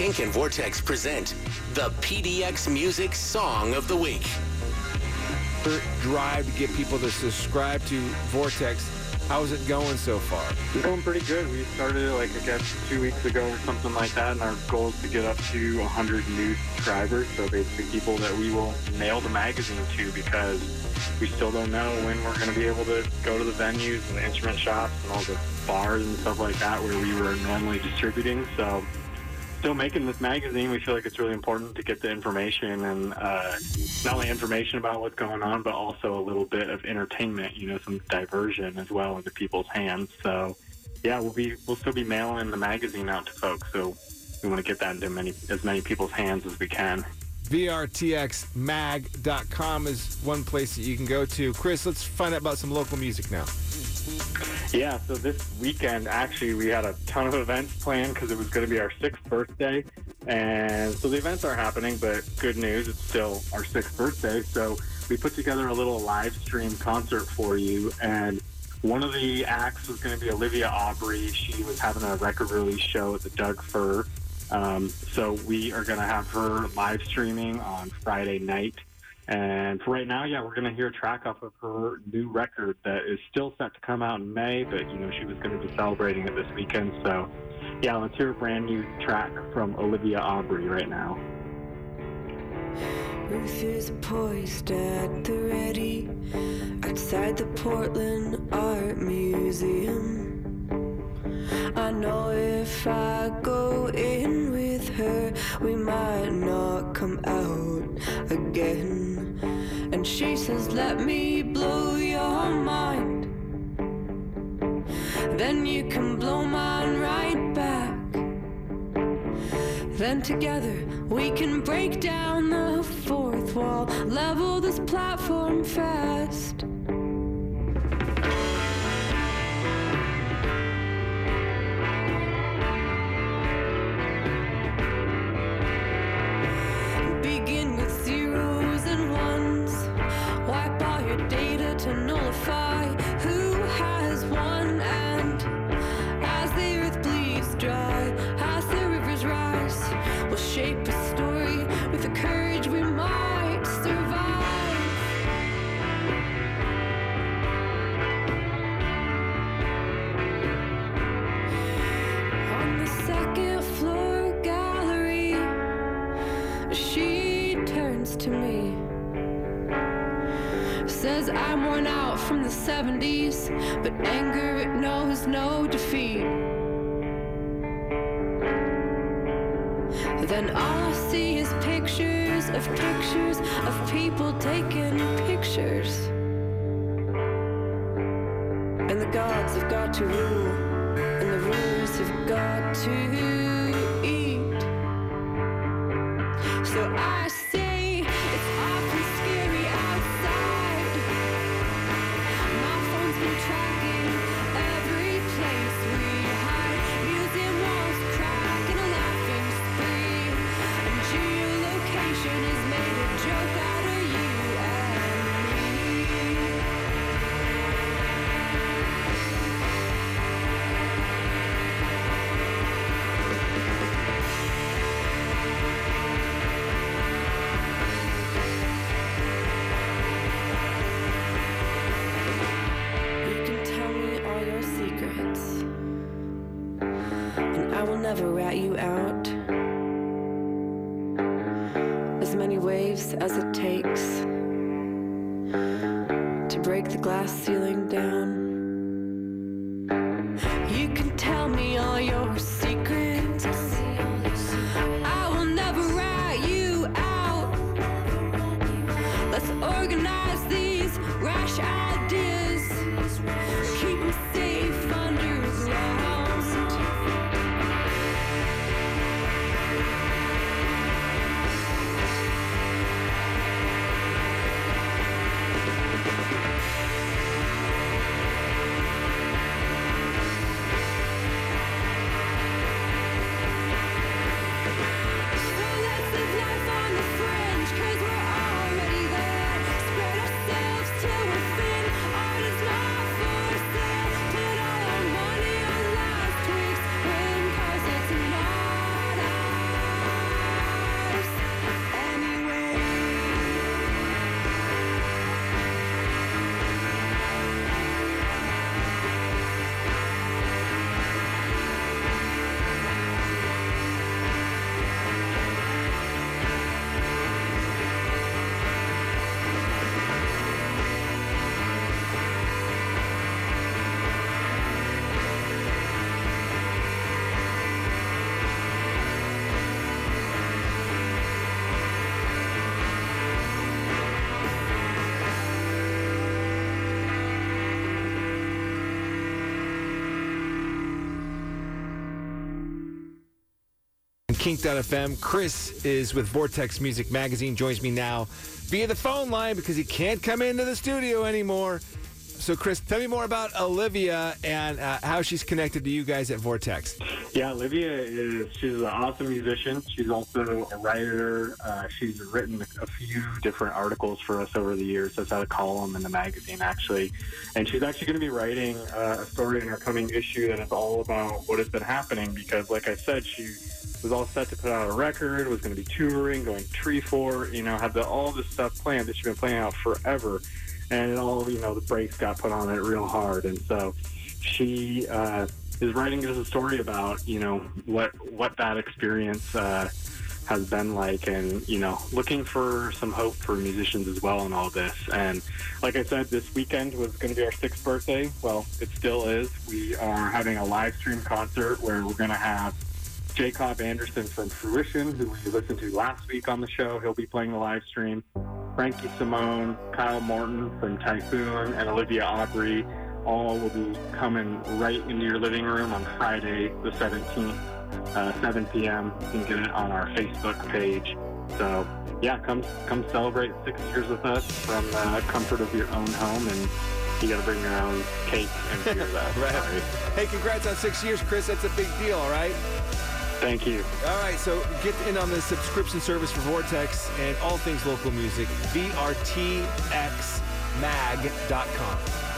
Kink and Vortex present the PDX Music Song of the Week. Drive to get people to subscribe to Vortex. How's it going so far? It's going pretty good. We started like I guess two weeks ago or something like that, and our goal is to get up to 100 new subscribers. So basically, people that we will mail the magazine to because we still don't know when we're going to be able to go to the venues and the instrument shops and all the bars and stuff like that where we were normally distributing. So still making this magazine, we feel like it's really important to get the information and uh, not only information about what's going on, but also a little bit of entertainment, you know, some diversion as well into people's hands. So, yeah, we'll be we'll still be mailing the magazine out to folks. So we want to get that into many as many people's hands as we can. VRTXmag.com is one place that you can go to. Chris, let's find out about some local music now. Yeah, so this weekend, actually, we had a ton of events planned because it was going to be our sixth birthday. And so the events are happening, but good news, it's still our sixth birthday. So we put together a little live stream concert for you. And one of the acts was going to be Olivia Awbrey. She was having a record release show at the Doug Fir. Um, so we are going to have her live streaming on Friday night. And for right now, yeah, we're going to hear a track off of her new record that is still set to come out in May, but you know she was going to be celebrating it this weekend. So, yeah, let's hear a brand new track from Olivia Awbrey right now. Ruth is poised at the ready outside the Portland Art Museum. I know if I go in her, we might not come out again. And she says, Let me blow your mind. Then you can blow mine right back. Then together we can break down the fourth wall, level this platform fast. Turns to me. Says I'm worn out from the 70s, but anger it knows no defeat. Then all I see is pictures of pictures of people taking pictures. And the gods have got to rule, and the rulers have got to eat. So I and I will never rat you out. As many waves as it takes to break the glass ceiling down. Kink.fm. Chris is with Vortex Music Magazine, joins me now via the phone line because he can't come into the studio anymore. So, Chris, tell me more about Olivia and uh, how she's connected to you guys at Vortex. Yeah, Olivia is she's an awesome musician. She's also a writer. Uh, she's written a few different articles for us over the years. That's had a column in the magazine actually, and she's actually going to be writing uh, a story in our coming issue that is all about what has been happening. Because, like I said, she was all set to put out a record, was going to be touring, going Treefort, you know, had the, all this stuff planned that she's been planning out forever and it all you know the brakes got put on it real hard, and so she uh, is writing us a story about you know what what that experience uh, has been like, and you know looking for some hope for musicians as well in all this. And like I said, this weekend was going to be our sixth birthday. Well, it still is. We are having a live stream concert where we're going to have Jay Cobb Anderson from Fruition, who we listened to last week on the show. He'll be playing the live stream. Frankie Simone, Kyle Morton from Typhoon, and Olivia Awbrey all will be coming right into your living room on Friday, the 17th, uh, 7 p.m. You can get it on our Facebook page. So, yeah, come come celebrate six years with us from the comfort of your own home, and you got to bring your own cake and beer. right. Hey, congrats on six years, Chris. That's a big deal, all right? Thank you. All right, so get in on the subscription service for Vortex and all things local music, vrtxmag.com.